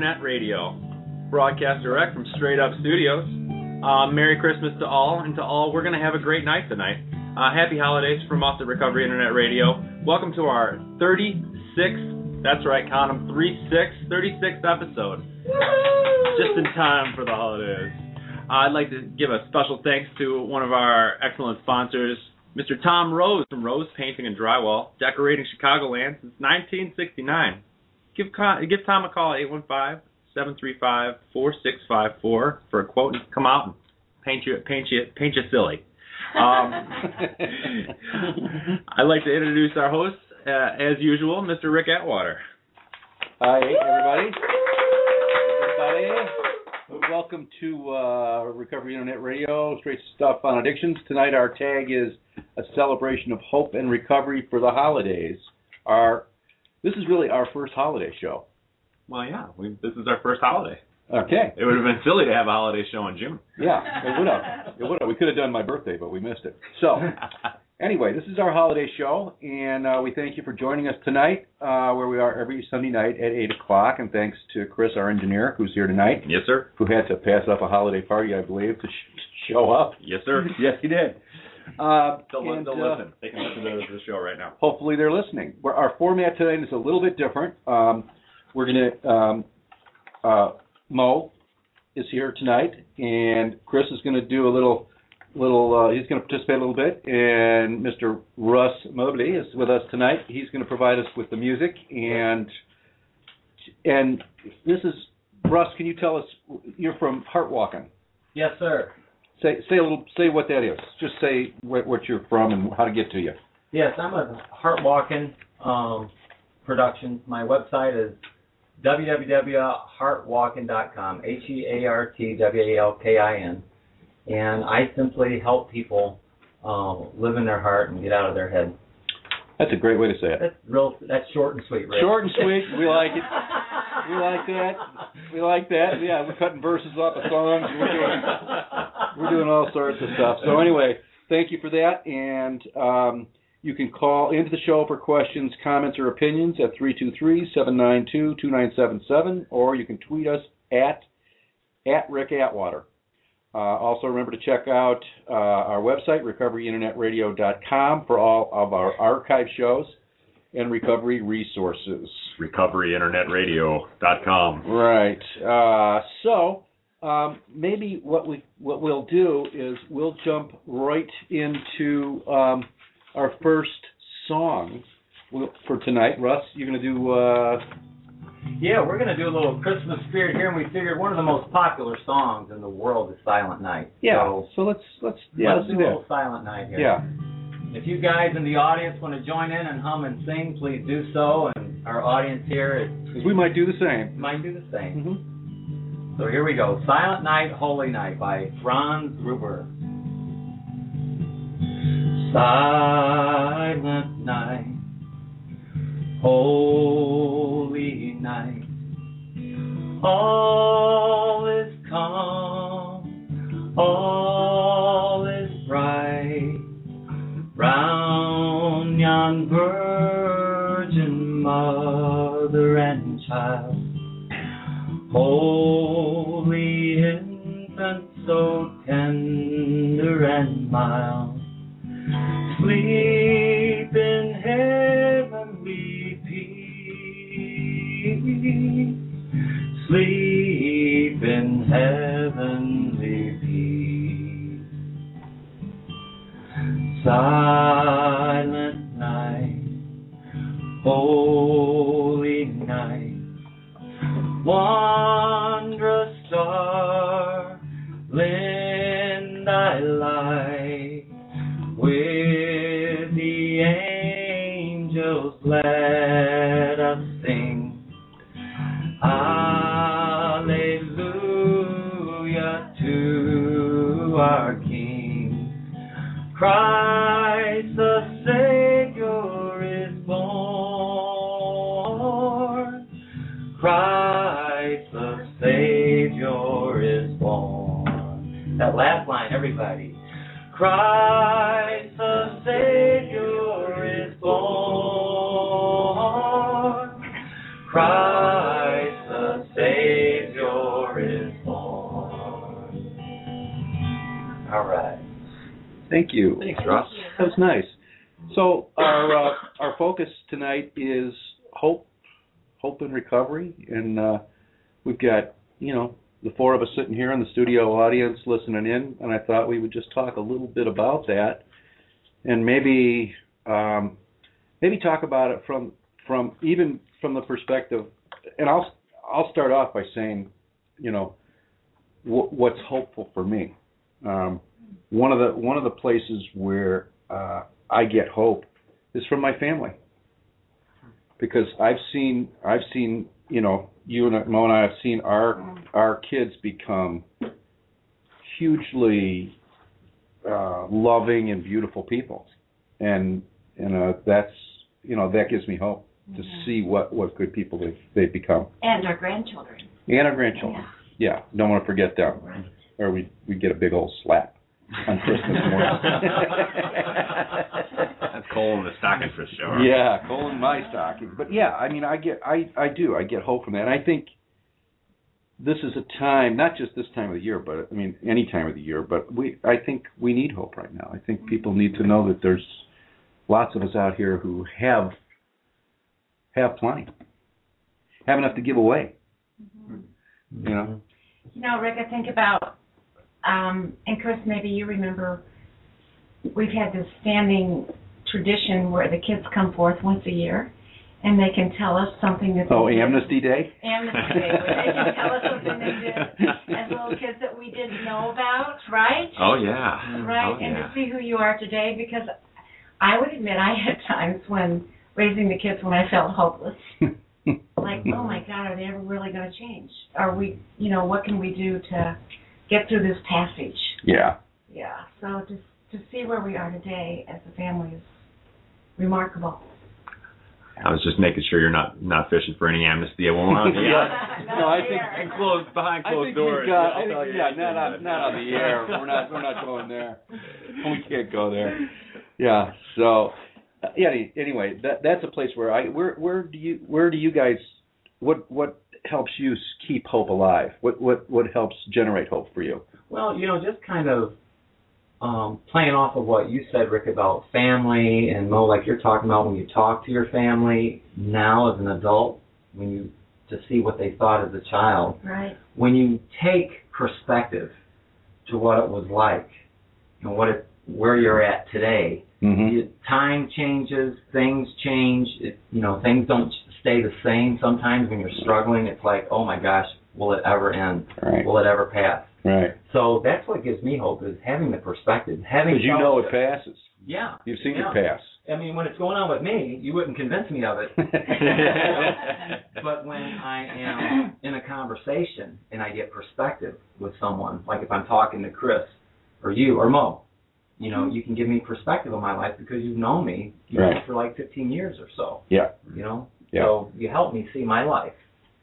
Internet Radio, broadcast direct from Straight Up Studios. Uh, Merry Christmas to all, and to all, we're going to have a great night tonight. Uh, happy holidays from us at Recovery Internet Radio. Welcome to our 36th, that's right, count them, 36, 36th episode. Just in time for the holidays. Uh, I'd like to give a special thanks to one of our excellent sponsors, Mr. Tom Rose from Rose Painting and Drywall, decorating Chicagoland since 1969. Give give Tom a call 815-735-4654 for a quote and come out and paint you paint you paint you silly. Um, I'd like to introduce our host, uh, as usual, Mr. Rick Atwater. Hi, everybody. Everybody. Welcome to uh, Recovery Internet Radio, Straight Stuff on Addictions. Tonight, our tag is a celebration of hope and recovery for the holidays. Our this is really our first holiday show. Well, yeah, we, this is our first holiday. Okay. It would have been silly to have a holiday show in June. Yeah, it would have. It would have. We could have done my birthday, but we missed it. So, anyway, this is our holiday show, and uh, we thank you for joining us tonight, uh, where we are every Sunday night at 8 o'clock. And thanks to Chris, our engineer, who's here tonight, yes, sir. who had to pass up a holiday party, I believe, to sh- show up. Yes, sir. yes, he did. Uh, They'll, and, they'll uh, listen. They can listen to the show right now. hopefully they're listening. We're, our format tonight is a little bit different. Um, we're going to um, uh, Mo is here tonight, and Chris is going to do a little little. Uh, he's going to participate a little bit, and Mr. Russ Mobley is with us tonight. He's going to provide us with the music, and and this is Russ. Can you tell us you're from Heartwalking? Yes, sir. Say say a little. Say what that is. Just say what, what you're from and how to get to you. Yes, I'm a Heart Walking um, production. My website is www.heartwalking.com. H E A R T W A L K I N, and I simply help people um, live in their heart and get out of their head. That's a great way to say it. That's real. That's short and sweet, Rick. Short and sweet. We like it. We like that. We like that. Yeah, we're cutting verses off of songs. We're doing, we're doing all sorts of stuff. So anyway, thank you for that. And um, you can call into the show for questions, comments, or opinions at 323-792-2977, or you can tweet us at at Rick Atwater. Uh, also, remember to check out uh, our website, recoveryinternetradio.com, for all of our archive shows and recovery resources. RecoveryInternetRadio.com. Right. Uh, so um, maybe what we what we'll do is we'll jump right into um, our first song for tonight. Russ, you're going to do. Uh, Yeah, we're gonna do a little Christmas spirit here, and we figured one of the most popular songs in the world is Silent Night. yeah. So So let's let's yeah let's let's do do a little Silent Night here. Yeah. If you guys in the audience want to join in and hum and sing, please do so. And our audience here is, we might do the same. might do the same. hmm So here we go. Silent Night, Holy Night by Franz Gruber. Silent night, holy night, all is calm, all virgin mother and child. Holy infant, so tender and mild, sleep in heavenly peace. Sleep in heavenly peace. Silent Wondrous Christ the Savior is born. Christ the Savior is born. All right. Thank you. Thanks, Ross. That was nice. So our uh, our focus tonight is hope, hope and recovery, and uh, we've got you know the four of us sitting here in the studio audience listening in, and I thought we would just talk a little bit about that, and maybe um, maybe talk about it from from even from the perspective, and I'll I'll start off by saying, you know, wh- what's hopeful for me. Um, one of the one of the places where uh, I get hope is from my family because I've seen I've seen you know you and Mo and I have seen our our kids become hugely uh, loving and beautiful people, and and uh, that's you know that gives me hope to see what what good people they've they've become And our grandchildren. and our grandchildren. Yeah, don't want to forget them, Right. or we we get a big old slap on Christmas morning. That's coal in the stocking for sure. Yeah, coal in my stocking. But yeah, I mean, I get, I, I do, I get hope from that. And I think this is a time, not just this time of the year, but I mean, any time of the year. But we, I think we need hope right now. I think people need to know that there's lots of us out here who have, have plenty, have enough to give away. You know. You know, Rick, I think about, um, and Chris, maybe you remember, we've had this standing tradition where the kids come forth once a year, and they can tell us something that oh, they Oh, did. Amnesty Day. Amnesty Day, where they can tell us something they did as little kids that we didn't know about, right? Oh yeah. Right, Oh, and yeah. to see who you are today, because I would admit I had times when raising the kids when I felt hopeless. like, oh my God, are they ever really going to change? Are we, you know, what can we do to get through this passage? Yeah. Yeah. So to to see where we are today as a family is remarkable. I was just making sure you're not not fishing for any amnesty. I won't want to Yeah. No, I think- And closed behind I closed think doors. got, I I'll think, tell you yeah, not on, not on the air. We're not, we're not going there. We can't go there. Yeah. So, uh, yeah. Anyway, that that's a place where I, where, where do you, where do you guys, what, what helps you keep hope alive? What, what, what helps generate hope for you? Well, you know, just kind of um, playing off of what you said, Rick, about family and Mo, like you're talking about when you talk to your family now as an adult, when you to see what they thought as a child, Right. when you take perspective to what it was like and what it where you're at today, Mm-hmm. you- time changes, things change. It, you know, things don't stay the same. Sometimes when you're struggling, it's like, oh my gosh, will it ever end? Right. Will it ever pass? Right. So that's what gives me hope is having the perspective, having. Because you know it passes. Yeah. You've seen Yeah. it pass. I mean, when it's going on with me, you wouldn't convince me of it. but when I am in a conversation and I get perspective with someone, like if I'm talking to Chris or you or Mo, you know, you can give me perspective on my life because you've known me you know, for like 15 years or so. Yeah. You know, Yeah. so you help me see my life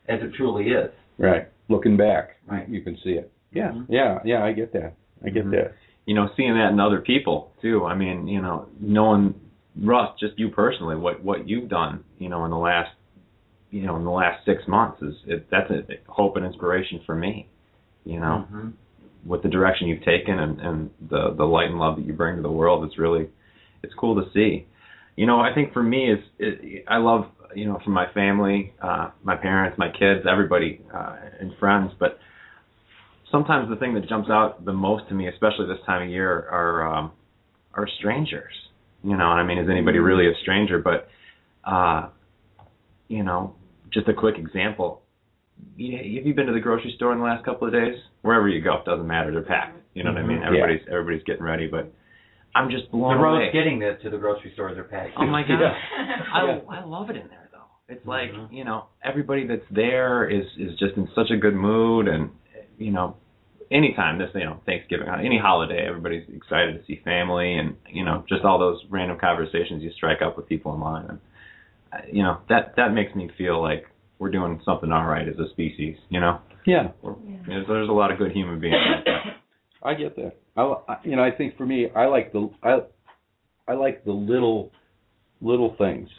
as it truly is. Right. Looking back, Right. you can see it. Yeah. Mhm. Yeah. Yeah. I get that. I get Mhm. that. you know, seeing that in other people too. I mean, you know, knowing Russ, just you personally, what what you've done, you know, in the last, you know, in the last six months is it, that's a hope and inspiration for me. You know, Mhm. with the direction you've taken and and the the light and love that you bring to the world, it's really, it's cool to see. You know, I think for me is it, I love you know from my family, uh, my parents, my kids, everybody, uh, and friends, but sometimes the thing that jumps out the most to me, especially this time of year, are um, are strangers. You know, and I mean, is anybody really a stranger? But uh, you know, just a quick example. Yeah, have you been to the grocery store in the last couple of days? Wherever you go, it doesn't matter. They're packed. You know what I mean? Mhm. Everybody's everybody's getting ready, but I'm just blown The roads away. getting the, to the grocery stores are packed. Oh my god. Yeah. I I love it in there though. It's like Mhm. you know everybody that's there is is just in such a good mood, and you know anytime this you know Thanksgiving any holiday everybody's excited to see family and you know just all those random conversations you strike up with people in line and uh, you know that that makes me feel like we're doing something all right as a species. You know, Yeah. we're, there's, there's a lot of good human beings. out there. I get that. I, I- you know, I think for me, I like the I, I like the little, little things,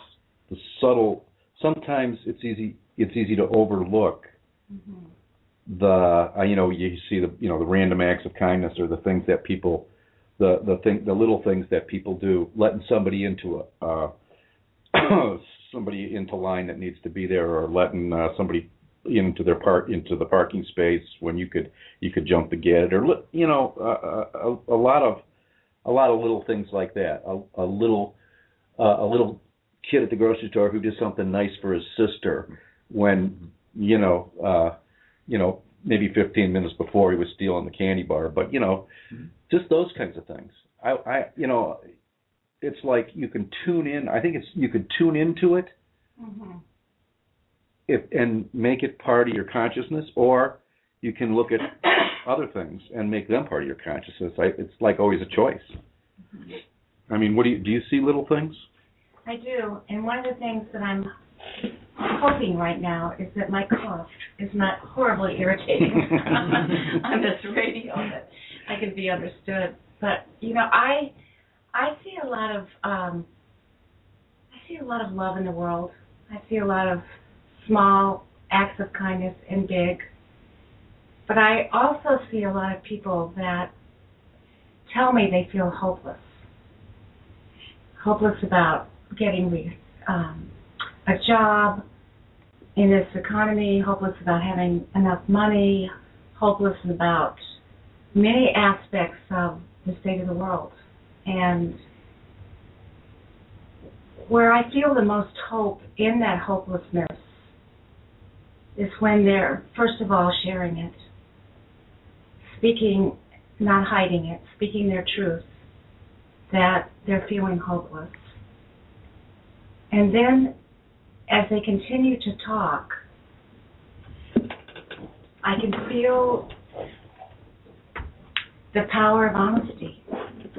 the subtle. Sometimes it's easy. It's easy to overlook the uh, you know you see the you know the random acts of kindness or the things that people the the thing the little things that people do letting somebody into a uh, somebody into line that needs to be there or letting uh, somebody into their park into the parking space when you could you could jump the gate or you know uh, a, a lot of a lot of little things like that. A, a little uh, a little kid at the grocery store who did something nice for his sister when you know uh you know maybe 15 minutes before he was stealing the candy bar but you know Mm-hmm. just those kinds of things. I i you know it's like you can tune in i think it's you can tune into it Mhm. if and make it part of your consciousness or you can look at other things and make them part of your consciousness. I, it's like always a choice. I mean what do you do you see little things? I do, and one of the things that I'm hoping right now is that my cough is not horribly irritating on this radio that I can be understood. But you know, I I see a lot of um I see a lot of love in the world. I see a lot of small acts of kindness and big. But I also see a lot of people that tell me they feel hopeless. Hopeless about getting re- um, a job in this economy, hopeless about having enough money, hopeless about many aspects of the state of the world. And where I feel the most hope in that hopelessness is when they're, first of all, sharing it, speaking, not hiding it, speaking their truth, that they're feeling hopeless. And then, as they continue to talk, I can feel the power of honesty,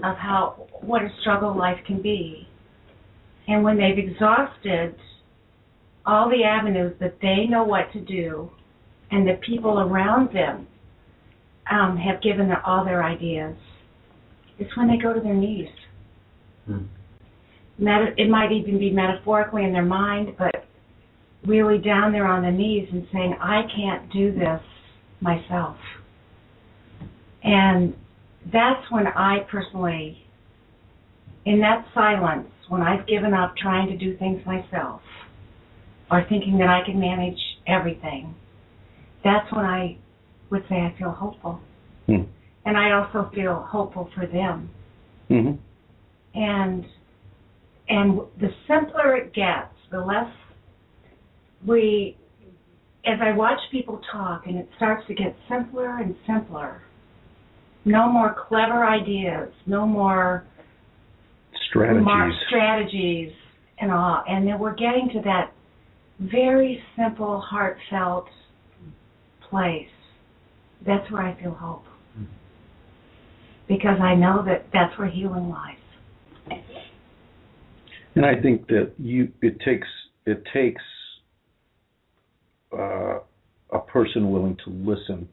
of how what a struggle life can be. And when they've exhausted all the avenues that they know what to do, and the people around them um, have given their, all their ideas, it's when they go to their knees. Hmm. Meta- it might even be metaphorically in their mind, but really down there on the knees and saying, I can't do this myself. And that's when I personally, in that silence, when I've given up trying to do things myself or thinking that I can manage everything, that's when I would say I feel hopeful. Hmm. And I also feel hopeful for them. hmm And and the simpler it gets, the less we as I watch people talk and it starts to get simpler and simpler. No more clever ideas, no more strategies strategies and all. And then we're getting to that very simple, heartfelt place. That's where I feel hope. Because I know that that's where healing lies. And I think that you it takes it takes uh, a person willing to listen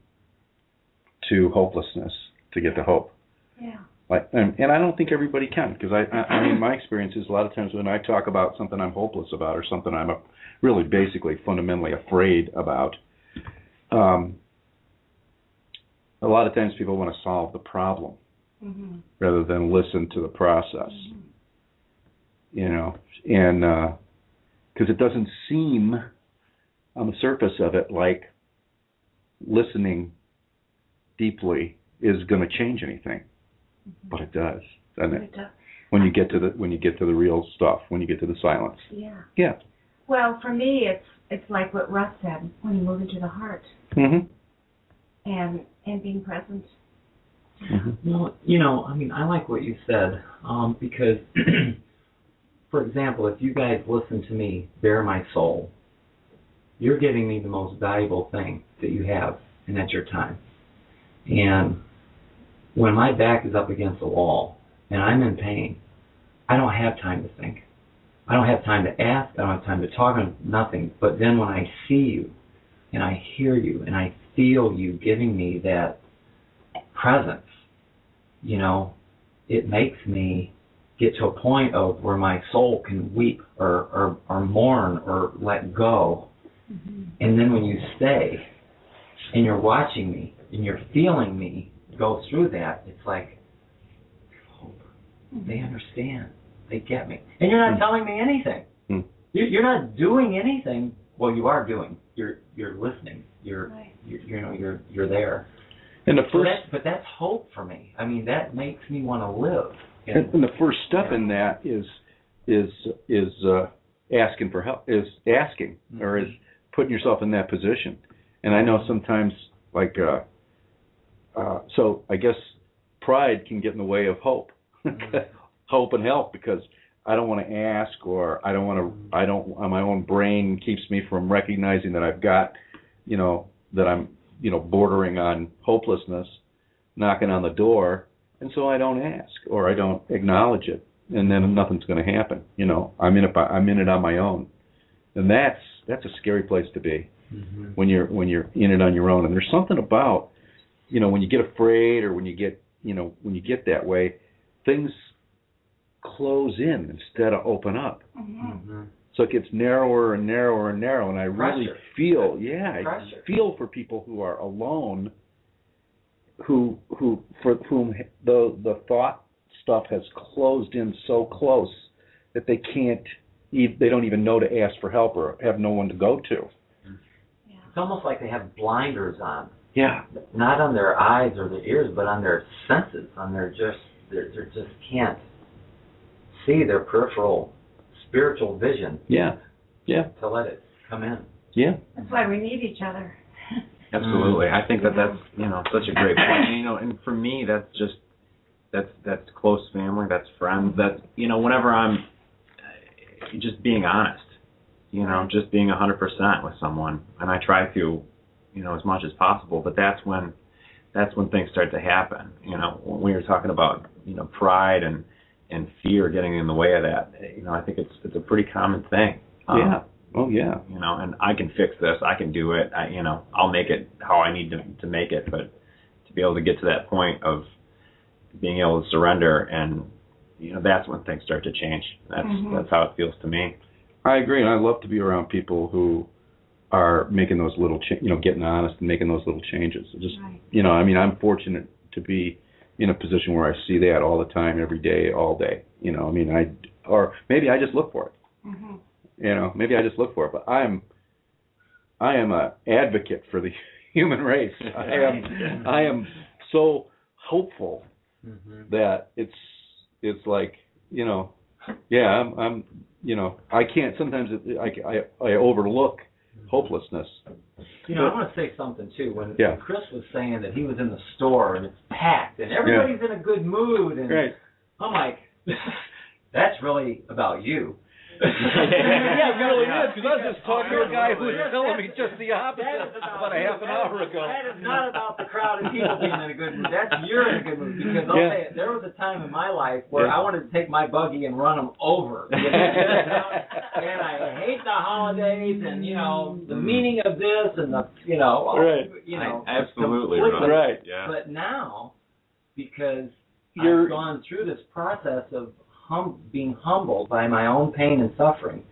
to hopelessness to get to hope. Yeah. Like, and, and I don't think everybody can because I, I I mean my experience is a lot of times when I talk about something I'm hopeless about or something I'm a, really basically fundamentally afraid about. Um, a lot of times people want to solve the problem hmm rather than listen to the process. You know, and because it doesn't seem on the surface of it like listening deeply is going to change anything, but it does, doesn't it? It does. When you get to the when you get to the real stuff, when you get to the silence. Yeah. Yeah. Well, for me, it's it's like what Russ said when you move into the heart Mhm. and and being present. Mhm. Well, you know, I mean, I like what you said um, because, for example, if you guys listen to me, bare my soul, you're giving me the most valuable thing that you have, and that's your time. And when my back is up against the wall and I'm in pain, I don't have time to think. I don't have time to ask. I don't have time to talk. Nothing. But then when I see you, and I hear you, and I feel you giving me that presence, you know, it makes me get to a point of where my soul can weep or, or, or mourn or let go. And then when you stay, and you're watching me and you're feeling me go through that, it's like hope. They understand. They get me. And you're not Mm. telling me anything. Mm. You- You're not doing anything. Well, you are doing. You're you're listening. You're Right. you you know you're you're there. And the So first that, but that's hope for me. I mean, that makes me want to live. and, and the first step in that is is is uh, asking for help. Is asking or is putting yourself in that position. And I know sometimes like uh, uh, so I guess pride can get in the way of hope, hope and help because I don't want to ask or I don't want to I don't my own brain keeps me from recognizing that I've got you know that I'm you know bordering on hopelessness knocking on the door and so I don't ask or I don't acknowledge it. And then nothing's going to happen you know? I'm in it by, I'm in it on my own and that's that's a scary place to be Mm-hmm. when you're when you're in it on your own and there's something about you know when you get afraid or when you get you know when you get that way things close in instead of open up Mhm. Mm-hmm. so it gets narrower and narrower and narrower and i really feel yeah i feel for people who are alone who who for whom the the thought stuff has closed in so close that they can't they don't even know to ask for help or have no one to go to It's almost like they have blinders on, yeah not on their eyes or their ears, but on their senses, on their just they they just can't see their peripheral spiritual vision yeah yeah to let it come in. yeah That's why we need each other. Absolutely. I think that that's you know such a great point. And, you know, and for me, that's just that's that's close family, that's friends. That's you know, whenever I'm just being honest, you know, just being a hundred percent with someone, and I try to, you know, as much as possible. But that's when that's when things start to happen. You know, when we were talking about you know pride and and fear getting in the way of that, you know, I think it's it's a pretty common thing. Um, yeah oh yeah you know, and I can fix this. I can do it. I, you know, I'll make it how I need to to make it. But to be able to get to that point of being able to surrender, and you know, that's when things start to change. That's Mhm. that's how it feels to me. I agree, and I love to be around people who are making those little, cha- you know, getting honest and making those little changes. It Just, Right. you know, I mean, I'm fortunate to be in a position where I see that all the time, every day, all day. You know, I mean, I or maybe I just look for it. Mhm. You know, maybe I just look for it. But I'm, I am a advocate for the human race. I am, I am so hopeful Mm-hmm. that it's it's like you know yeah i'm i'm you know i can't sometimes it, i i i overlook hopelessness You know, I want to say something too. When, Yeah. when Chris was saying that he was in the store and it's packed and everybody's in a good mood, and I'm like, that's really about you. Yeah, it really is, because I was just talking to a guy who was telling me just the opposite That is about a half an hour ago. That is not about the crowd of people being in a good mood. That's you're in a good mood. Because I'll Yeah. say, there was a time in my life where Yeah. I wanted to take my buggy and run them over. and I hate the holidays and you know the mm. meaning of this and the you know all- Right. you know I- absolutely, completely. Ron. Right. Yeah. But now, because You're- I've gone through this process of hum- being humbled by my own pain and suffering,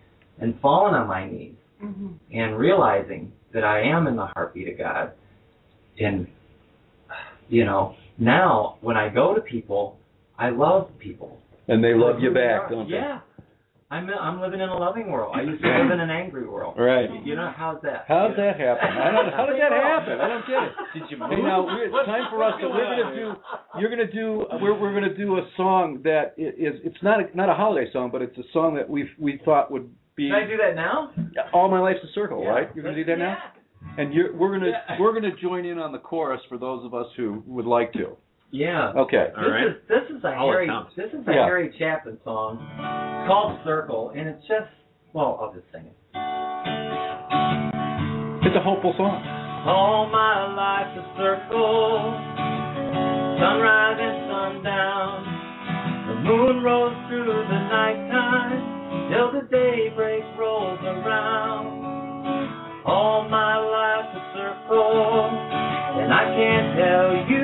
and fallen on my knees Mhm. and realizing that I am in the heartbeat of God, and you know now when I go to people, I love people. and they love you back don't they Yeah. I'm I'm living in a loving world. I used to live in an angry world. right You know how's that? how's that happen i don't how did that happen i don't get it Did you Hey, now we- it's time for us to. We're gonna do. You're gonna do. We're we're gonna do a song that i- It's not a, not a holiday song, but it's a song that we we thought would be. Can I do that now? All my life's a circle, Yeah. right? You're gonna do that now, and you're we're gonna Yeah. we're gonna join in on the chorus for those of us who would like to. Yeah. Okay. All this right. is this is a I'll Harry this is a Yeah. Harry Chapin song. It's called Circle, and it's just well, I'll just sing it. It's a hopeful song. All my life a circle, sunrise and sundown. The moon rose through the nighttime till the daybreak rolls around. All my life a circle, and I can't tell you why.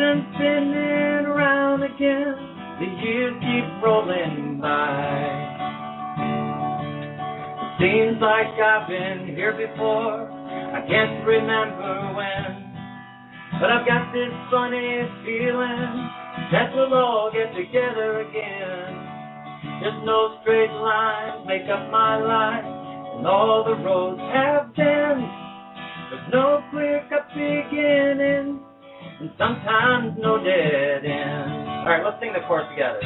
Seasons spinning around again, the years keep rolling by. It Seems like I've been here before. I can't remember when, but I've got this funny feeling that we'll all get together again. There's no straight lines make up my life, and all the roads have bends. There's no clear cut beginning, and sometimes no dead end. All right, let's sing the chorus together.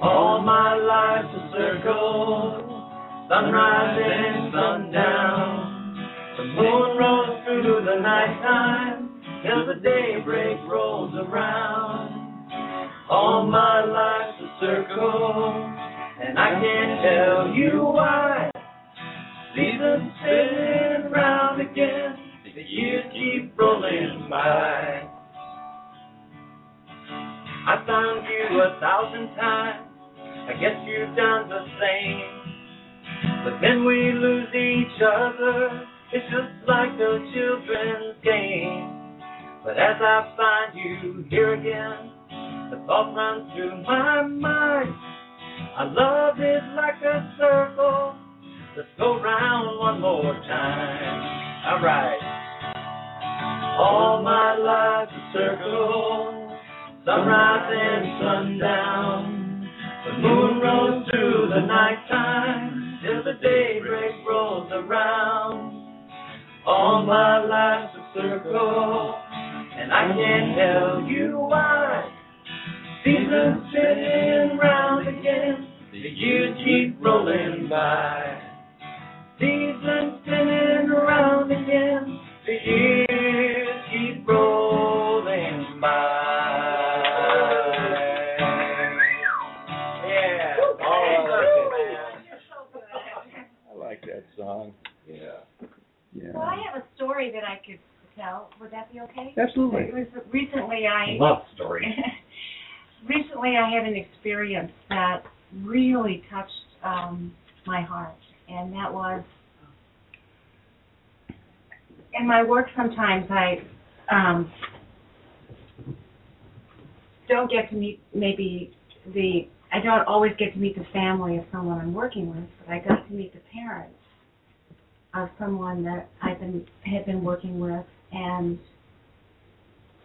All my life's a circle, sunrise and sundown. The moon rolls through the nighttime till the daybreak rolls around. All my life's a circle, and I can't tell you why. Seasons spin round again, the years keep rolling by. I found you a thousand times, I guess you've done the same. But then we lose each other, it's just like a children's game. But as I find you here again, the thought runs through my mind. Our love is like a circle. Let's go round one more time. Alright. All my life's a circle. Sunrise and sundown. The moon rose through the nighttime till the daybreak rolls around. All my life's a circle, and I can't tell you why. Seasons spinning round again, the years keep rolling by. Seasons could. Would that be okay? Absolutely. It was recently I Love story. recently I had an experience that really touched um, my heart, and that was in my work. Sometimes I um, don't get to meet maybe the I don't always get to meet the family of someone I'm working with, but I got to meet the parents of someone that I've been had been working with, and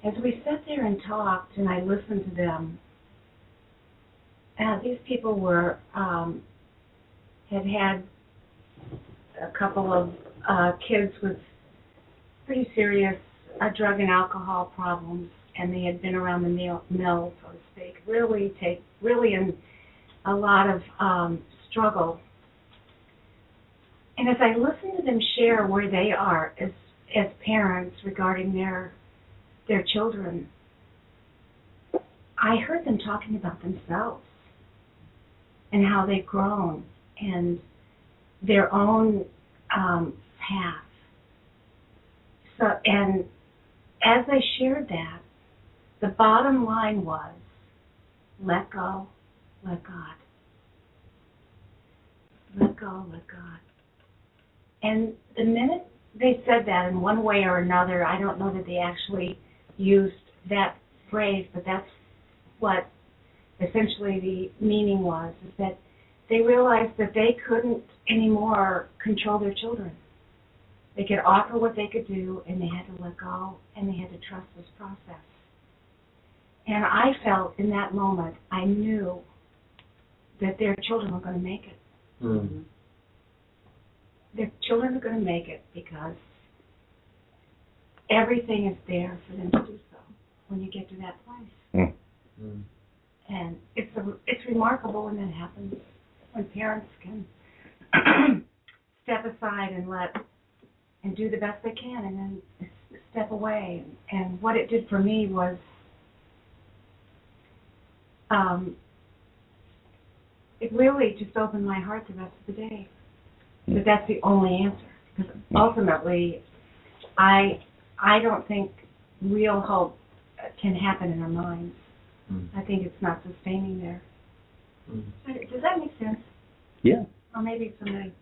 as we sat there and talked, and I listened to them, uh, these people were um, had had a couple of uh, kids with pretty serious uh, drug and alcohol problems, and they had been around the mill, so to speak, really take really in a lot of um, struggle. And as I listen to them share where they are as as parents regarding their their children, I heard them talking about themselves and how they've grown and their own um, path. So, and as I shared that, the bottom line was let go, let God. Let go, let God. And the minute they said that in one way or another, I don't know that they actually used that phrase, but that's what essentially the meaning was, is that they realized that they couldn't anymore control their children. They could offer what they could do, and they had to let go, and they had to trust this process. And I felt in that moment, I knew that their children were going to make it. Mm. Their children are going to make it because everything is there for them to do so when you get to that place. Mm. And it's a, it's remarkable when that happens, when parents can step aside and let and do the best they can, and then step away. And what it did for me was, um, it really just opened my heart the rest of the day. That that's the only answer, because ultimately, I I don't think real hope can happen in our minds. Mm. I think it's not sustaining there. Mm. Does that make sense? Yeah. Or maybe it's somebody.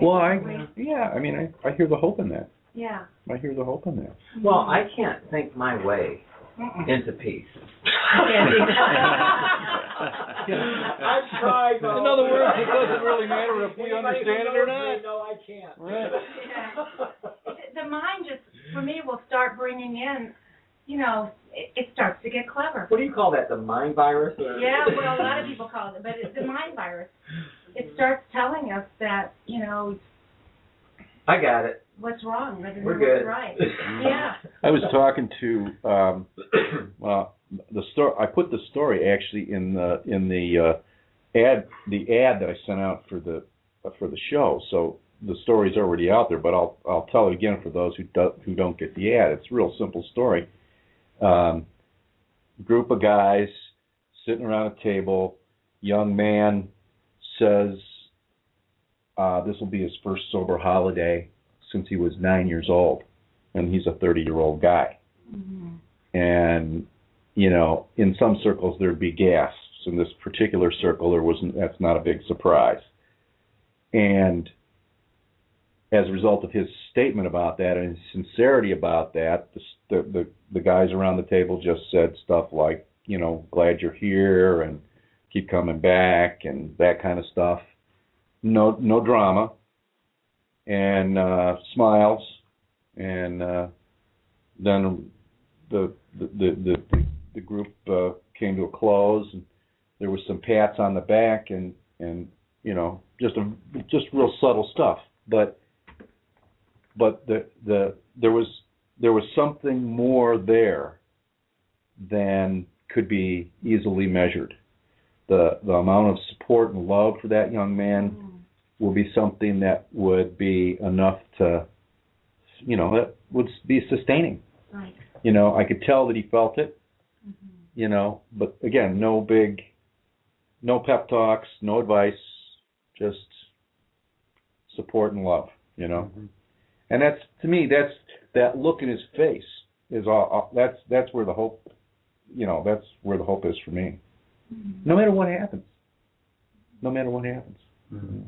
Well, I yeah. I mean, I I hear the hope in that. Yeah. I hear the hope in that. Well, I can't think my way Mm-mm. into peace. I've tried. though. In other words, it doesn't really matter if we Anybody understand it or knows me not. know I can't. Right. the mind just, for me, will start bringing in, you know, it, it starts to get clever. What do you call that? The mind virus? Or? Yeah, well, a lot of people call it, but it's the mind virus. It starts telling us that, you know, I got it. what's wrong, rather than We're what's good. right. Yeah. I was talking to um, well, the story. I put the story actually in the in the uh, ad the ad that I sent out for the for the show. So the story's already out there, but I'll I'll tell it again for those who do, who don't get the ad. It's a real simple story. Um, group of guys sitting around a table. Young man says uh, this will be his first sober holiday since he was nine years old, and he's a 30 year old guy. Mhm. And you know, in some circles there'd be gasps. In this particular circle, there wasn't. That's not a big surprise. And as a result of his statement about that and his sincerity about that, the the the, the guys around the table just said stuff like, you know, glad you're here and keep coming back and that kind of stuff. No no drama. And uh smiles and uh then the the the the, the group uh came to a close and there was some pats on the back and and you know just a just real subtle stuff but but the the there was there was something more there than could be easily measured the the amount of support and love for that young man Mhm. will be something that would be enough to you know that would be sustaining Right. you know i could tell that he felt it Mhm. you know but again no big no pep talks no advice just support and love you know? And that's to me that's that look in his face is all, that's that's where the hope you know that's where the hope is for me. Mhm. no matter what happens. No matter what happens. Mhm.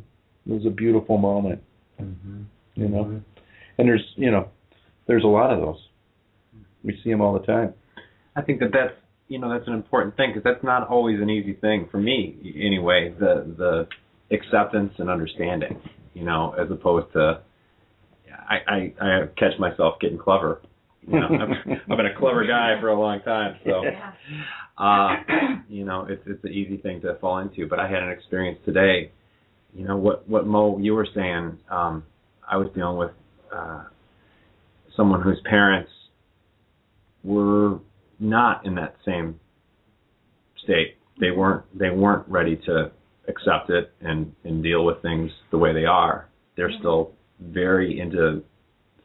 it was a beautiful moment. Mhm. you know? And there's you know there's a lot of those. We see them all the time I think that that's you know that's an important thing because that's not always an easy thing for me anyway. The the acceptance and understanding, you know, as opposed to I I, I catch myself getting clever. You know, I've, I've been a clever guy for a long time, so uh, you know it's it's an easy thing to fall into. But I had an experience today. You know what what Mo you were saying. Um, I was dealing with uh, someone whose parents were not in that same state. They weren't they weren't ready to accept it and and deal with things the way they are. They're still very into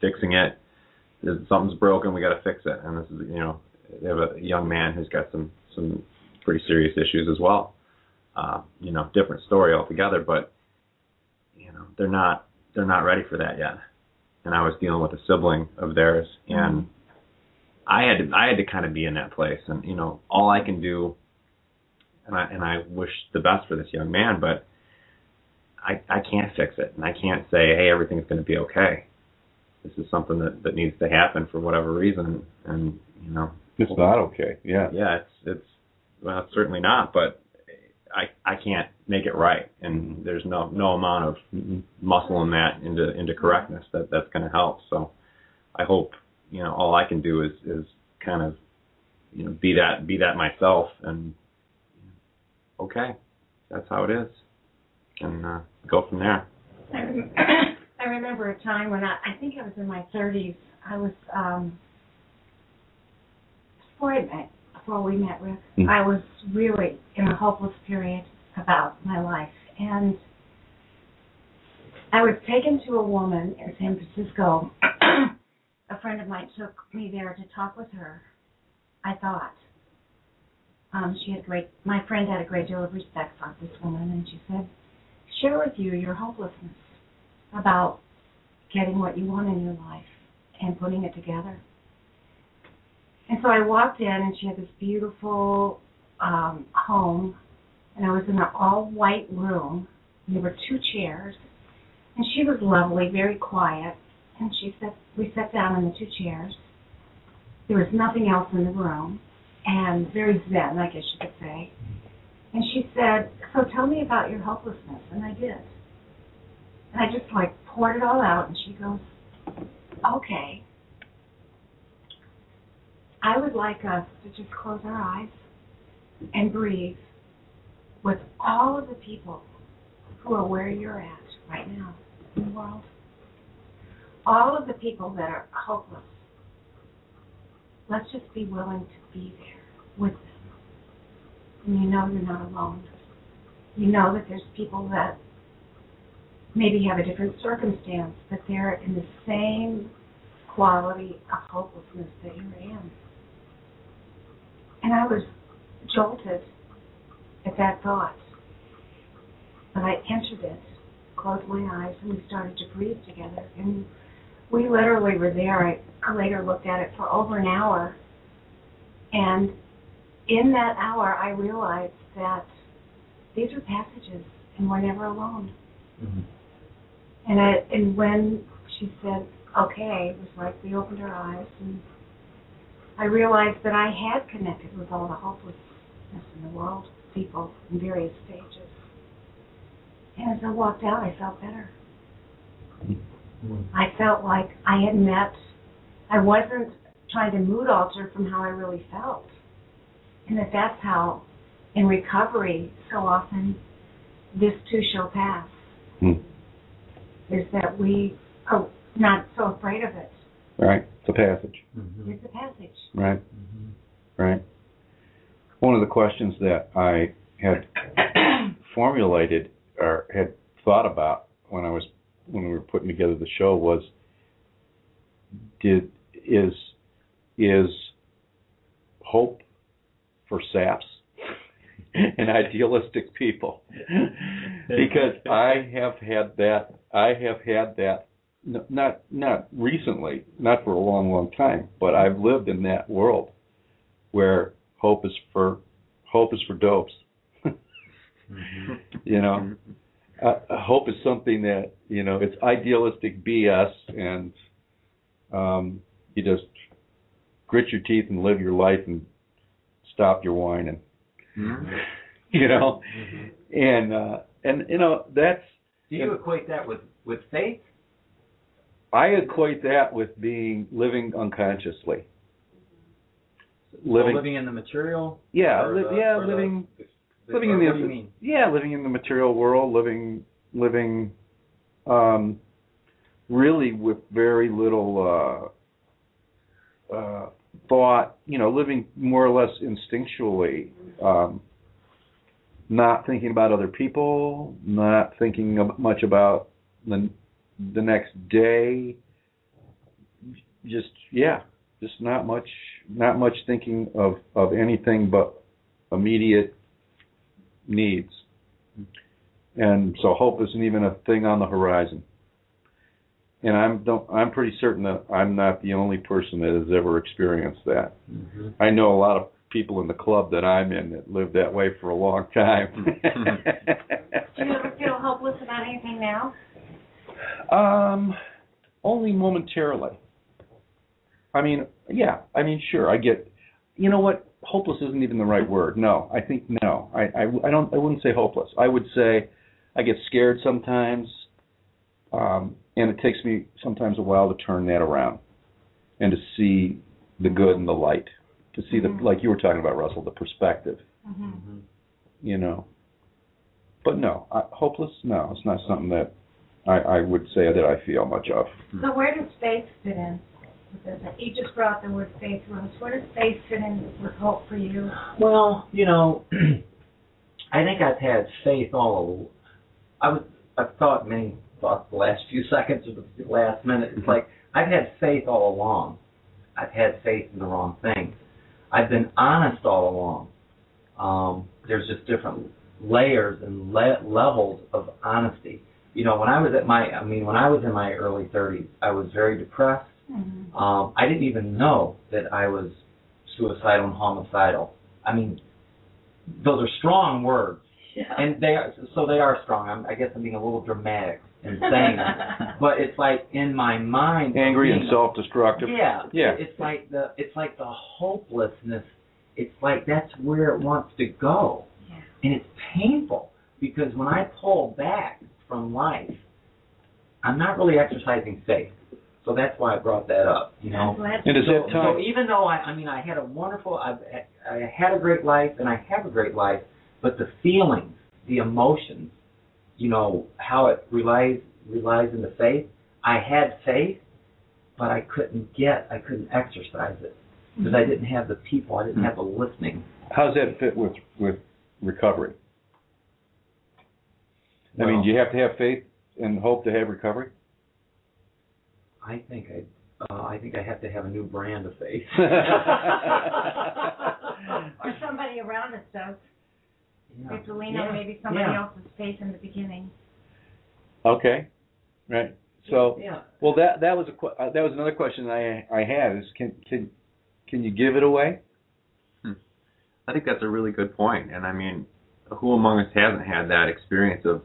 fixing it. If something's broken, we got to fix it. And this is you know they have a young man who's got some some pretty serious issues as well. Uh, you know, different story altogether, but you know they're not they're not ready for that yet. And I was dealing with a sibling of theirs, and I had to I had to kind of be in that place, and you know all I can do, and I and I wish the best for this young man, but I I can't fix it, and I can't say hey everything's going to be okay. This is something that that needs to happen for whatever reason, and you know. It's not okay yeah. Yeah it's it's well it's certainly not, but I I can't make it right, and there's no no amount of muscle in that into into correctness that that's going to help. So I hope you know all I can do is is kind of you know be that be that myself and okay that's how it is and uh, go from there. I rem- I remember a time when I, I think I was in my 30s. I was um before I met, before we met, Rick. Mm. I was really in a hopeless period about my life, and I was taken to a woman in San Francisco. A friend of mine took me there to talk with her. I thought. Um, she had great. My friend had a great deal of respect for this woman, and she said, share with you your hopelessness about getting what you want in your life and putting it together. And so I walked in, and she had this beautiful um, home, and I was in an all-white room. There were two chairs, and she was lovely, very quiet. And she said, we sat down in the two chairs. There was nothing else in the room, and very zen, I guess you could say. And she said, So tell me about your hopelessness. And I did. And I just like poured it all out. And she goes, okay, I would like us to just close our eyes and breathe with all of the people who are where you're at right now in the world. All of the people that are hopeless. Let's just be willing to be there with them. And you know you're not alone. You know that there's people that maybe have a different circumstance, but they're in the same quality of hopelessness that you're in. And I was jolted at that thought. But I entered it, closed my eyes, and we started to breathe together. And we literally were there. I, I later looked at it for over an hour. And in that hour, I realized that these are passages, and we're never alone. Mm-hmm. And I, and when she said, "Okay," it was like we opened our eyes, and I realized that I had connected with all the hopelessness in the world, people in various stages. And as I walked out, I felt better. I felt like I had met. I wasn't trying to mood alter from how I really felt, and that that's how, in recovery, so often, this too shall pass Hmm. is that we are not so afraid of it. Right. It's a passage. Mm-hmm. It's a passage. Right. Right. One of the questions that I had formulated or had thought about when I was when we were putting together the show was did is is hope for saps and idealistic people? Because I have had that I have had that not not recently not for a long long time but I've lived in that world where hope is for hope is for dopes. You know? Uh, hope is something that you know it's idealistic BS, and um, you just grit your teeth and live your life and stop your whining. You know, and uh, and you know that's Do you equate that with with faith? I equate that with being living unconsciously. Living, Or living in the material? yeah, li- the- yeah, living the- living in the what do you mean? yeah living in the material world living living um really with very little uh uh thought you know living more or less instinctually um not thinking about other people not thinking much about the the next day just yeah just not much not much thinking of of anything but immediate needs. And so hope isn't even a thing on the horizon. And I'm don't I'm pretty certain that I'm not the only person that has ever experienced that. Mm-hmm. I know a lot of people in the club that I'm in that live that way for a long time. Do you ever feel hopeless about anything now? Um, only momentarily. I mean, yeah. I mean, sure. I get. You know what? Hopeless isn't even the right word. No, I think no. I, I, I don't. I wouldn't say hopeless. I would say I get scared sometimes, um, and it takes me sometimes a while to turn that around, and to see the good and the light, to see Mhm. the like you were talking about, Russell, the perspective. Mm-hmm. You know. But no, I, hopeless. No, it's not something that I, I would say that I feel much of. So where does faith fit in? with this? You just brought the word faith, Rose. Where does faith fit in with hope for you? Well, you know, I think I've had faith all. I was. I've thought many thoughts the last few seconds or the last minute. It's like I've had faith all along. I've had faith in the wrong things. I've been honest all along. Um, there's just different layers and le- levels of honesty. You know, when I was at my, I mean, when I was in my early 30s, I was very depressed. Mm-hmm. Um, I didn't even know that I was suicidal and homicidal. I mean, those are strong words, and they are so they are strong. I'm, I guess I'm being a little dramatic in saying that, but it's like in my mind, Angry and self-destructive. Yeah, Yeah. It's like the it's like the hopelessness. It's like that's where it wants to go, Yeah. and it's painful because when I pull back from life, I'm not really exercising faith. So so that's why I brought that up. You know. I'm And is so, that time? so even though I, I mean, I had a wonderful, I've, I had a great life, and I have a great life, but the feelings, the emotions, you know, how it relies relies in the faith. I had faith, but I couldn't get, I couldn't exercise it because I didn't have the people, I didn't have the listening. How does that fit with with recovery? I mean, do you have to have faith and hope to have recovery? I think I, uh, I think I have to have a new brand of faith. Or somebody around us does. We have to lean on maybe somebody Yeah. else's faith in the beginning. okay, right. So, yeah, well, that that was a que- uh, that was another question I I had is can can can you give it away? I think that's a really good point. And I mean, who among us hasn't had that experience of,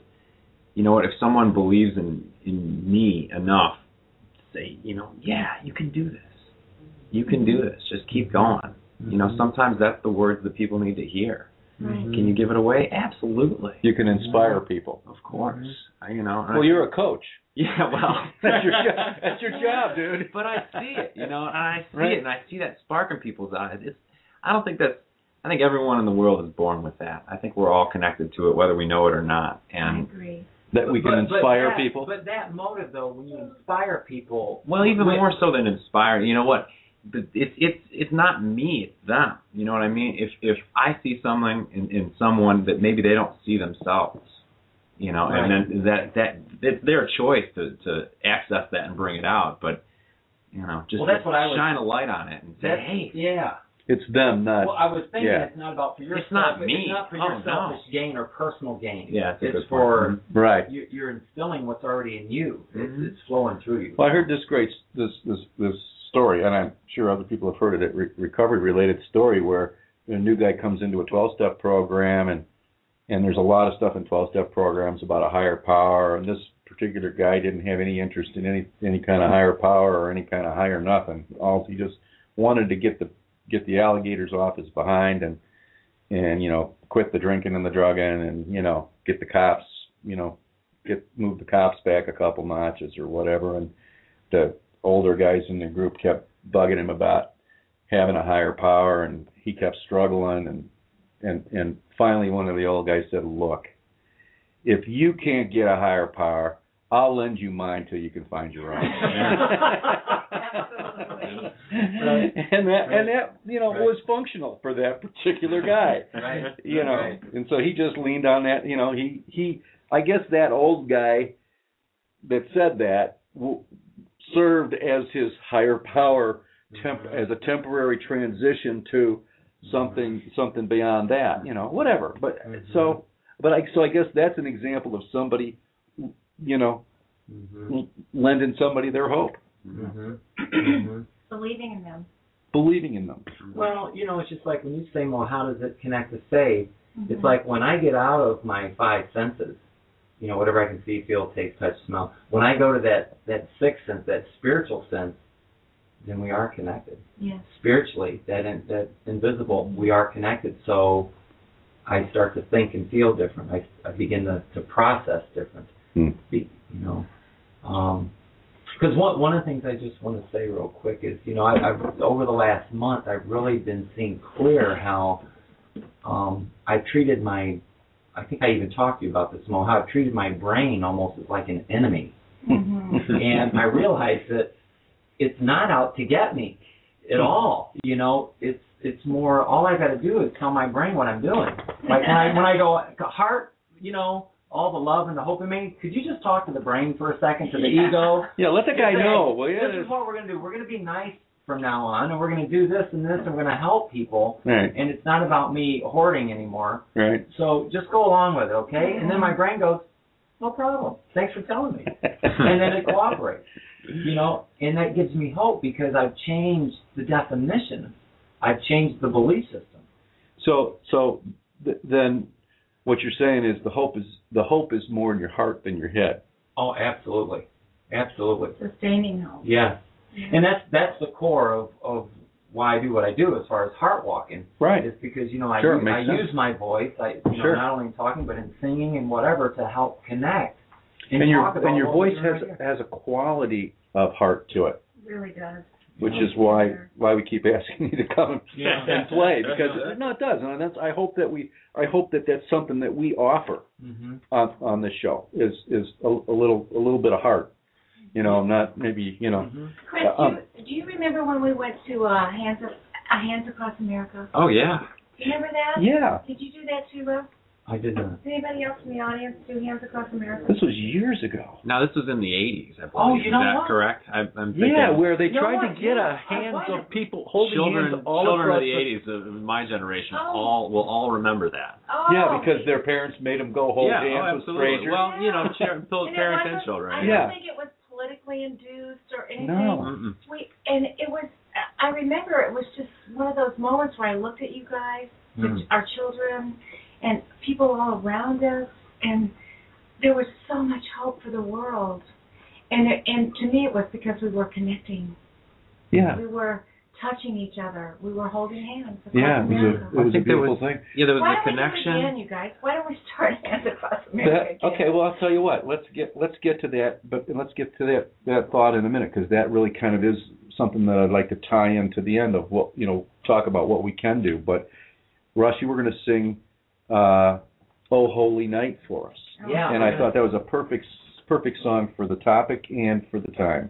you know what, if someone believes in in me enough, to say, you know, yeah, you can do this. You can do this. Just keep going. You know, sometimes that's the words that people need to hear. Right. Mm-hmm. Can you give it away? Absolutely. You can inspire people. Of course. I, you know. Well, I- you're a coach. Yeah, well, That's your job. That's your job, dude. But I see it, you know, and I see Right. it, and I see that spark in people's eyes. It's, I don't think that's. I think everyone in the world is born with that. I think we're all connected to it, whether we know it or not. I And agree. That we can But- but inspire that- people. But that motive, though, when you inspire people, well, even when- more so than inspire. You know what? But It's it's it's not me, it's them. You know what I mean? If if I see something in, in someone that maybe they don't see themselves, you know, and then that that it's their choice to to access that and bring it out. But you know, just Well, that's what I was- shine a light on it and say, That's, hey, yeah. It's them, not. Well, I was thinking yeah. it's not about for your It's not me. It's not for Oh, your no. selfish gain or personal gain. yeah, it's, a it's good for point. right. you, you're instilling what's already in you. Mhm. It's, it's flowing through you. Well, I heard this great this this this story, and I'm sure other people have heard it. Re- recovery related story where a new guy comes into a 12 step program, and and there's a lot of stuff in 12 step programs about a higher power, and this particular guy didn't have any interest in any any kind of higher power or any kind of higher nothing. All he just wanted to get the get the alligators off his behind and and you know quit the drinking and the drugging and you know get the cops you know get move the cops back a couple notches or whatever and the older guys in the group kept bugging him about having a higher power and he kept struggling and and and finally one of the old guys said look if you can't get a higher power I'll lend you mine till you can find your own. Absolutely. and that and that you know Right. was functional for that particular guy. Right. You know, Right. and so he just leaned on that. You know, he he. I guess that old guy that said that served as his higher power temp as a temporary transition to something something beyond that. You know, whatever. But so, but I so I guess that's an example of somebody, you know, Mm-hmm. l- lending somebody their hope, Mm-hmm. mm-hmm. Believing in them. believing in them. Well, you know, it's just like when you say, well, how does it connect to faith? It's like when I get out of my five senses, you know, whatever I can see, feel, taste, touch, smell. When I go to that that sixth sense, that spiritual sense, then we are connected Yes. spiritually. That in, that invisible, we are connected. So I start to think and feel different. I, I begin to to process different. Hmm. Be, you know, because one one of the things I just want to say real quick is, you know, I, I've over the last month, I've really been seeing clear how um, I've treated my, I think I even talked to you about this, Mo, how I've treated my brain almost as like an enemy, Mhm. and I realized that it's not out to get me at all. You know, it's it's more all I got to do is tell my brain what I'm doing. Like when I when I go heart, you know, all the love and the hope in me. Could you just talk to the brain for a second, to the Yeah. ego? Yeah, let the guy Say, know. Well, This is what we're gonna do. We're gonna be nice from now on, and we're gonna do this and this, and we're gonna help people. Right, And it's not about me hoarding anymore. right. So just go along with it, okay? And then my brain goes, no problem. Thanks for telling me. and then it cooperates. You know, and that gives me hope because I've changed the definition. I've changed the belief system. So, so th- then, what you're saying is the hope is the hope is more in your heart than your head. Oh, absolutely, absolutely. Sustaining hope. Yeah, and that's that's the core of of why I do what I do as far as heart walking. Right. Is because you know I Sure, use, I sense. use my voice. I you know Sure. not only in talking but in singing and whatever to help connect. and your and your voice has right has a quality of heart to it, really does. which is why why we keep asking you to come Yeah. and play because no, it does, and that's I hope that we I hope that that's something that we offer Mhm. on on this show is is a, a little a little bit of heart, you know, I'm not maybe you know. Chris, Uh, um, do, you, do you remember when we went to uh, Hands of, uh, Hands Across America? Oh yeah. Do you remember that? Yeah, Did you do that too, Russ? I did not. Did anybody else in the audience do Hands Across America? this was years ago. Now this was in the '80s, I believe. Oh, you Is that what? correct? I, I'm thinking. Yeah, where they No, tried to get Yeah, a I hands of people holding children, hands all children across of the the- '80s of my generation Oh. all will all remember that. Oh, Yeah, because their parents made them go hold yeah, hands oh, with strangers. Well, you know, Yeah. char- both And it parents and children. I Yeah. don't think it was politically induced or anything. No. Mm-mm. And it was. I remember it was just one of those moments where I looked at you guys, the- Mm. our children, and people all around us, and there was so much hope for the world. And it, and to me, it was because we were connecting. yeah, We were touching each other. We were holding hands. across yeah, it was America. a it was a think there beautiful was- thing. Yeah, there was Why a don't we do it connection. you guys? Why don't we start Hands Across America That, okay, well, I'll tell you what. Let's get let's get to that, but let's get to that that thought in a minute because that really kind of is something that I'd like to tie into the end of what you know talk about what we can do. But Russ, you were going to sing uh, "Oh Holy Night" for us, Yeah. and I thought that was a perfect perfect song for the topic and for the time.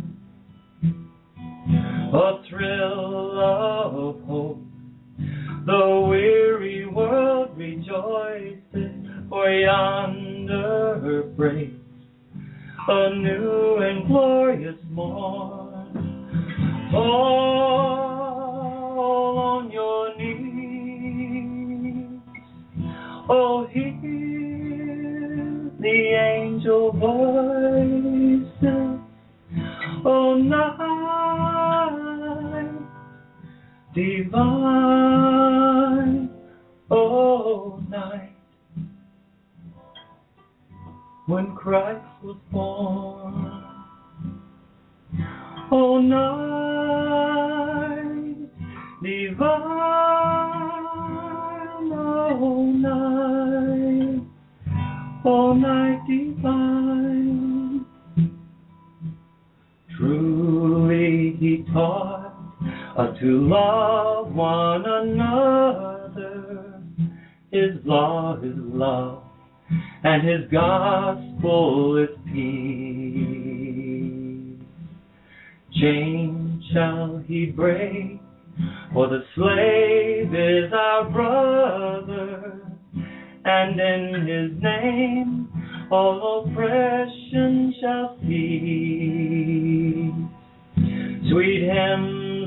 A thrill of hope, the weary world rejoices, for yonder breaks a new and glorious morn. Fall on your knees, oh hear the angel voices, oh night divine, oh night when Christ was born. Oh night divine, oh night, oh night divine. Truly he taught us to love one another. His law is love, and his gospel is peace. Chains shall he break, for the slave is our brother, and in his name all oppression shall cease. Sweet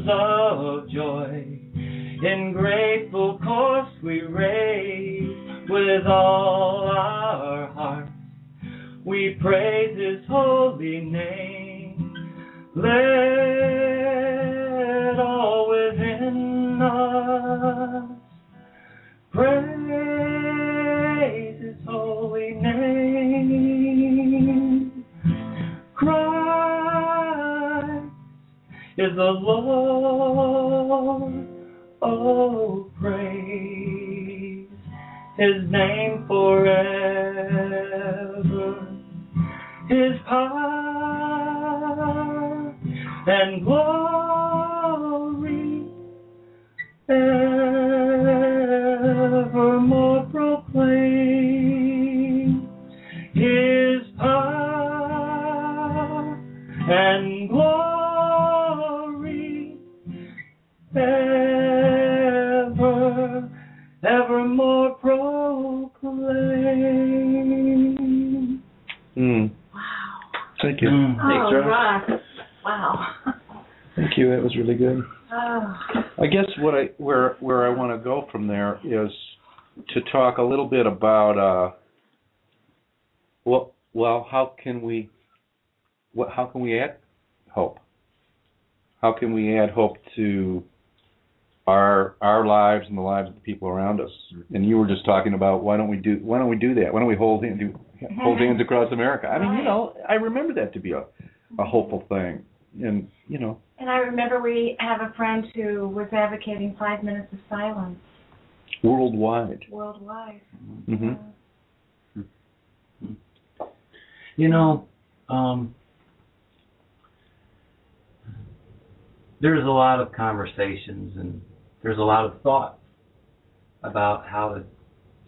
hymns of joy in grateful course we raise with all our hearts. We praise his holy name. Let all within us praise his holy name. Christ is the Lord. Oh, praise his name forever. His power and glory evermore proclaim. His power and ever, evermore proclaim. Mm. Wow. Thank you. Mm. Oh, Russ. Russ. Wow. Thank you. That was really good. Oh. I guess what I where where I want to go from there is to talk a little bit about uh, Well, well, how can we? What? How can we add hope? How can we add hope to our our lives and the lives of the people around us? And you were just talking about why don't we do why don't we do that? Why don't we hold hand, do, hold hands across America? I mean, you know, I remember that to be a a hopeful thing, and you know, And I remember we have a friend who was advocating five minutes of silence worldwide. worldwide. hmm You know, um, there's a lot of conversations and there's a lot of thought about how to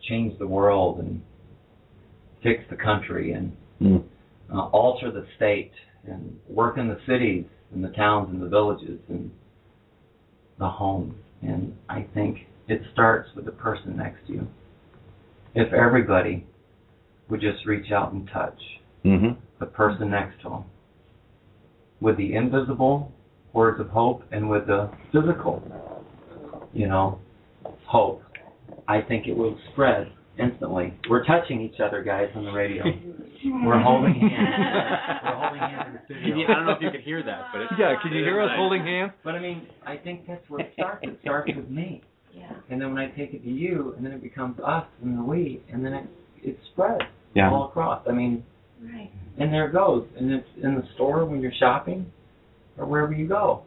change the world and fix the country and Mm. uh, alter the state and work in the cities and the towns and the villages and the homes. And I think it starts with the person next to you. If everybody would just reach out and touch hmm the person next to them with the invisible words of hope and with the physical, you know, hope, I think it will spread instantly. We're touching each other, guys, on the radio. We're holding hands. We're holding hands in the studio. I don't know if you can hear that, but it's Yeah, can you hear us holding hands? But I mean, I think that's where it starts. It starts with me, Yeah. and then when I take it to you, and then it becomes us and the we, and then it it spreads Yeah. all across. I mean, Right. and there it goes. And it's in the store when you're shopping, or wherever you go.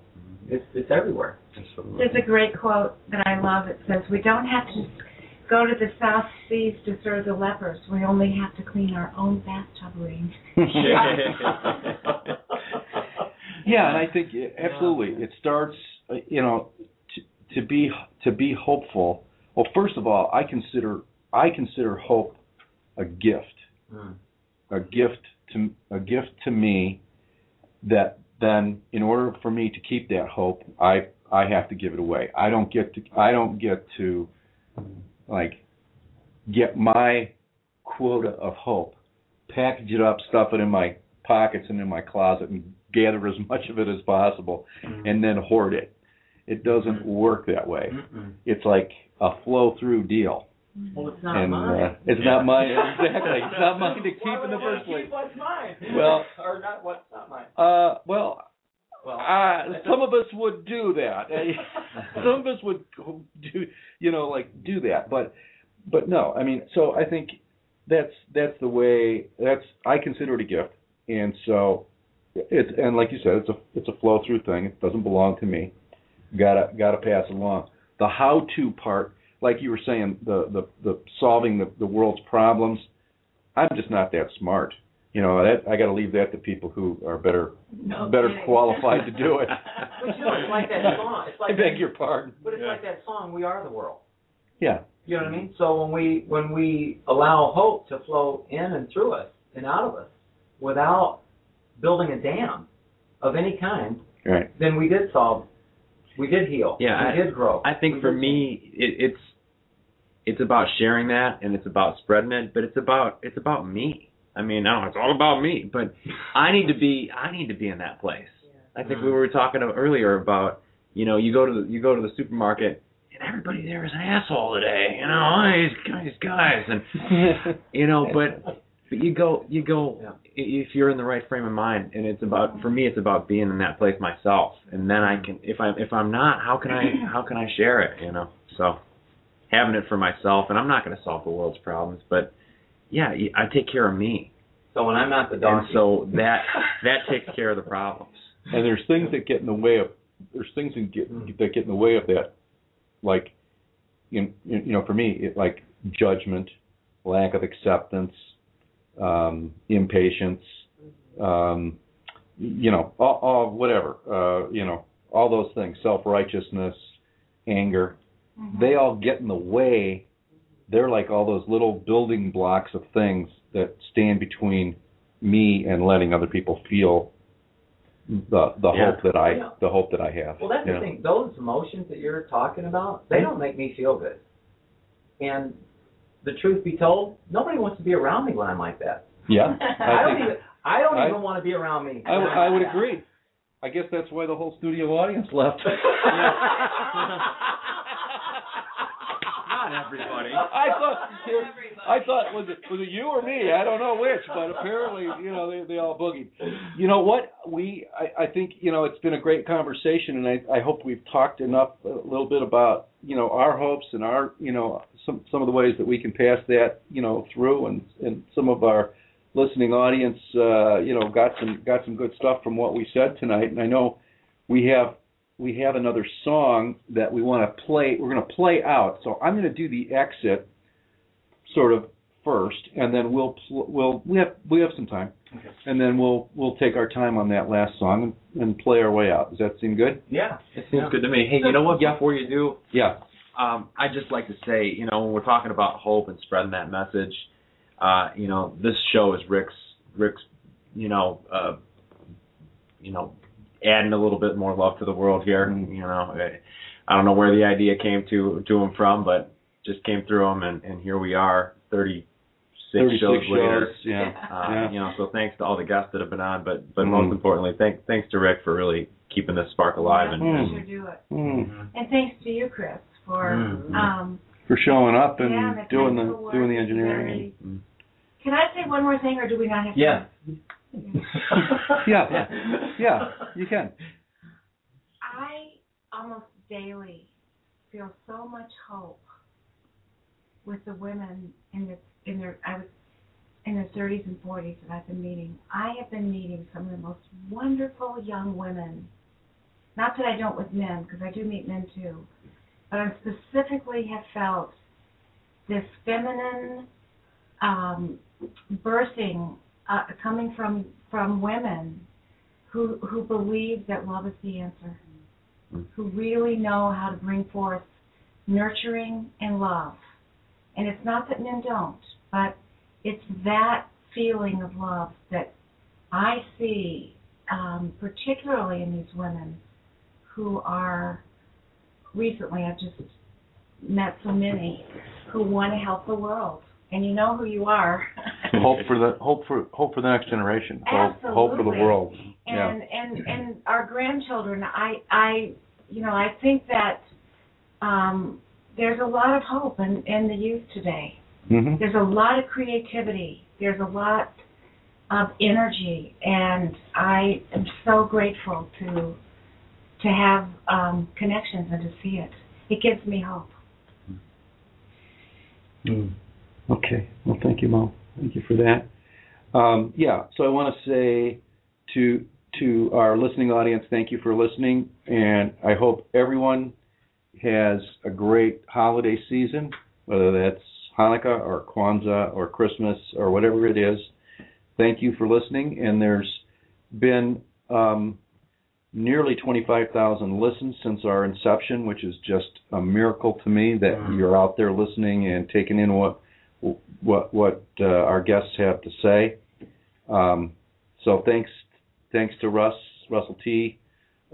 It's it's everywhere. There's a great quote that I love. It says, "We don't have to go to the South Seas to serve the lepers. We only have to clean our own bathtub rings." Yeah, and I think it- absolutely it starts. uh, You know, to, to be to be hopeful. Well, first of all, I consider I consider hope a gift, Mm. a gift to a gift to me. That then, in order for me to keep that hope, I I have to give it away. I don't get to I don't get to like get my quota of hope, package it up, stuff it in my pockets and in my closet, and gather as much of it as possible, mm-hmm. and then hoard it. It doesn't work that way. It's like a flow through deal, Well, it's not and mine. uh, it's not mine exactly. It's not mine to keep Why in the first place. what's mine? Well- or not what's not mine. Uh, well, Well, uh, some of us would do that. some of us would do, you know, like do that. But, but no. I mean, so I think that's that's the way. That's I consider it a gift, and so it's and like you said, it's a it's a flow through thing. It doesn't belong to me. Gotta gotta pass it along. The how to part, like you were saying, the the the solving the the world's problems. I'm just not that smart. You know, that I got to leave that to people who are better No better kidding. qualified to do it. But you know, it's like that song. It's like I beg that, your pardon. But it's like that song, "We Are the World." Yeah. You know what I mean? So when we when we allow hope to flow in and through us and out of us without building a dam of any kind, Right. then we did solve, we did heal, Yeah, we did grow. I think We for me, it, it's it's about sharing that, and it's about spreading it, but it's about it's about me. I mean, no, it's all about me, but I need to be I need to be in that place. I think we mm-hmm. were talking earlier about you know you go to the, you go to the supermarket and everybody there is an asshole today. You know, oh, these guys, guys, and you know, but but you go you go Yeah. if you're in the right frame of mind, and it's about for me it's about being in that place myself, and then I mm-hmm. can if I if I'm not, how can I how can I share it? You know, so having it for myself, and I'm not going to solve the world's problems, but yeah, I take care of me, So when I'm not the and donkey, so that that takes care of the problems. and there's things that get in the way of there's things that get Mm. that get in the way of that, like, you you know, for me, it, like judgment, lack of acceptance, um, impatience, um, you know, all, all whatever, uh, you know, all those things, self righteousness, anger, Mhm. they all get in the way. They're like all those little building blocks of things that stand between me and letting other people feel the the Yeah. hope that I Yeah. the hope that I have. Well, that's the know? thing. Those emotions that you're talking about, they don't make me feel good. And the truth be told, nobody wants to be around me when I'm like that. Yeah, I, I don't even. I don't I- even want to be around me. I, would- I would agree. I guess that's why the whole studio audience left. everybody. I thought I thought was it was it you or me? I don't know which, but apparently you know they they all boogied. You know what? We I, I think you know it's been a great conversation, and I I hope we've talked enough a little bit about you know our hopes and our you know some some of the ways that we can pass that you know through, and and some of our listening audience uh, you know got some got some good stuff from what we said tonight, and I know we have we have another song that we want to play. We're going to play out. So I'm going to do the exit sort of first, and then we'll pl- we'll we have we have some time, Okay. and then we'll we'll take our time on that last song and, and play our way out. Does that seem good? Yeah. It seems good to me. Hey, you know what? Yeah. Before you do, Yeah. um, I'd just like to say, you know, when we're talking about hope and spreading that message, uh, you know, this show is Rick's Rick's, you know, uh, you know, adding a little bit more love to the world here. You know, I- I don't know where the idea came to to him from, but just came through him, and, and here we are, 36, 36 shows later. Yeah. Uh, Yeah. You know, so thanks to all the guests that have been on, but but Mm. most importantly, thank, thanks to Rick for really keeping this spark alive and, Mm. and Sure do it. Mm. And thanks to you, Chris, for Mhm. um For showing up and yeah, the doing the doing the engineering. very- Mm. Can I say one more thing, or do we not have? Yeah. time? Yeah. Yeah, Yeah, you can. I almost daily feel so much hope with the women in the in their I was in their 30s and 40s that I've been meeting. I have been meeting some of the most wonderful young women. Not that I don't with men, because I do meet men too, but I specifically have felt this feminine um, birthing uh, coming from from women who who believe that love is the answer, who really know how to bring forth nurturing and love. And it's not that men don't, but it's that feeling of love that I see, um, particularly in these women who are recently. I've just met so many who want to help the world, and you know who you are. Hope for the hope for hope for the next generation. Hope hope for the Absolutely. world. Yeah. and and and our grandchildren i i you know i think that um there's a lot of hope in in the youth today hmm there's a lot of creativity there's a lot of energy and i am so grateful to to have um connections and to see it it gives me hope Mm. Okay. Well, thank you, Mo. Thank you for that. Um, yeah. So I want to say to to our listening audience, thank you for listening, and I hope everyone has a great holiday season, whether that's Hanukkah or Kwanzaa or Christmas or whatever it is. Thank you for listening, and there's been um, nearly 25,000 listens since our inception, which is just a miracle to me that you're out there listening and taking in what what what uh, our guests have to say. Um, so thanks thanks to Russ Russell T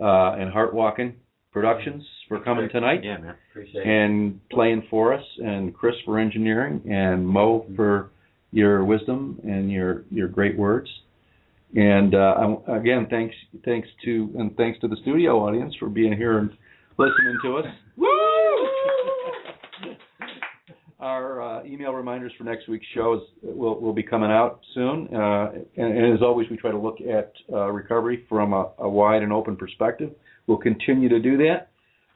uh, and Heart Walking Productions for coming tonight Yeah, man. Appreciate it. and playing for us, and Chris for engineering, and Mo for your wisdom and your your great words. And uh, again, thanks thanks to and thanks to the studio audience for being here and listening to us. Our uh, email reminders for next week's shows will will be coming out soon. Uh, and, and as always, we try to look at uh, recovery from a, a wide and open perspective. We'll continue to do that.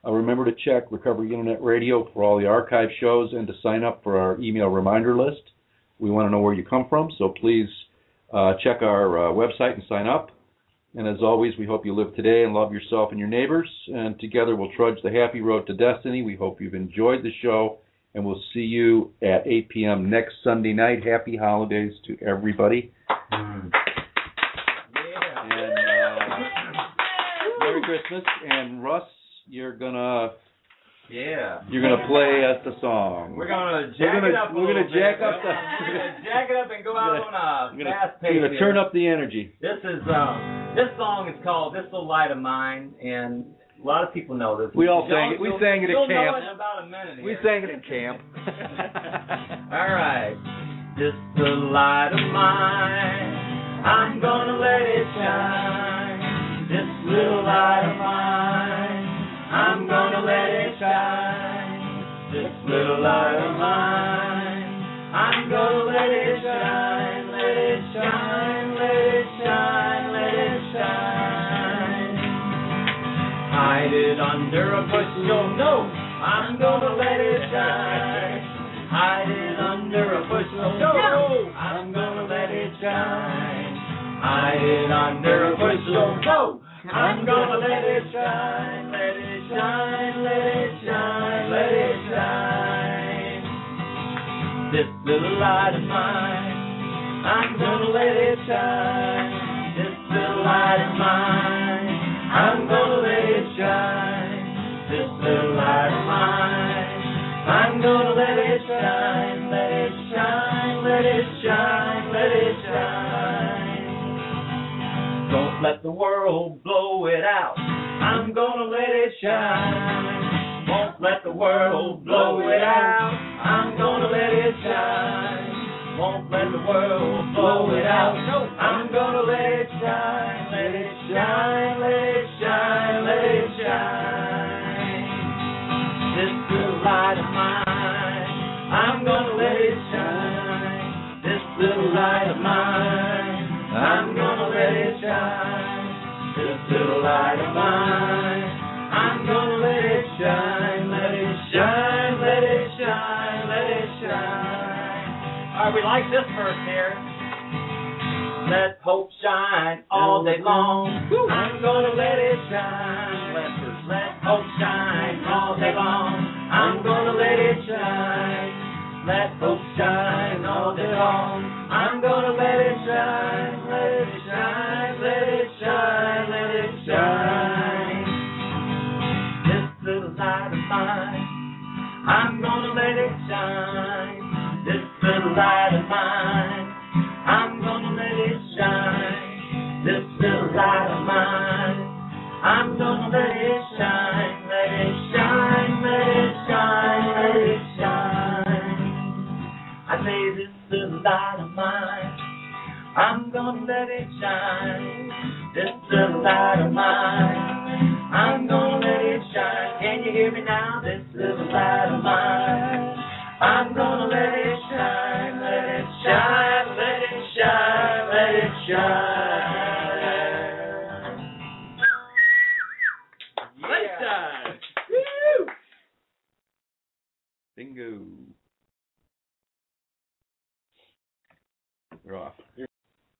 Uh, remember to check Recovery Internet Radio for all the archive shows and to sign up for our email reminder list. We want to know where you come from, so please uh, check our uh, website and sign up. And as always, we hope you live today and love yourself and your neighbors. And together we'll trudge the happy road to destiny. We hope you've enjoyed the show, and we'll see you at 8 p.m. next Sunday night. Happy holidays to everybody. Mm. And uh, Merry Christmas. And Russ, you're gonna Yeah. you're gonna play us the song. We're gonna We're jack gonna- it up. we're gonna jack bit. up the- We're gonna jack it up and go out We're on a We're gonna, fast pace. we're gonna turn up the energy. This is um this song is called "This Little Light of Mine," and a lot of people know this. We all sang it- we sang it at camp. Know it in about a minute. We here. sang it in camp. All right. This little light of mine, I'm gonna let it shine. This little light of mine, I'm gonna let it shine. This little light I'm gonna let it shine. Hide it under a bushel. No. I'm gonna let it shine. Hide it under a bushel. No. I'm gonna let it shine. Let it shine. Let it shine. Let it shine. This little light of mine. I'm gonna let it shine. This little light of mine. I'm gonna I'm gonna let it shine. Let it shine. Let it shine. Let it shine. Don't let the world blow it out. I'm gonna let it shine. Won't let the world blow it out. I'm gonna let it shine. Won't let the world blow it out. Like this verse here. Let hope shine all day long.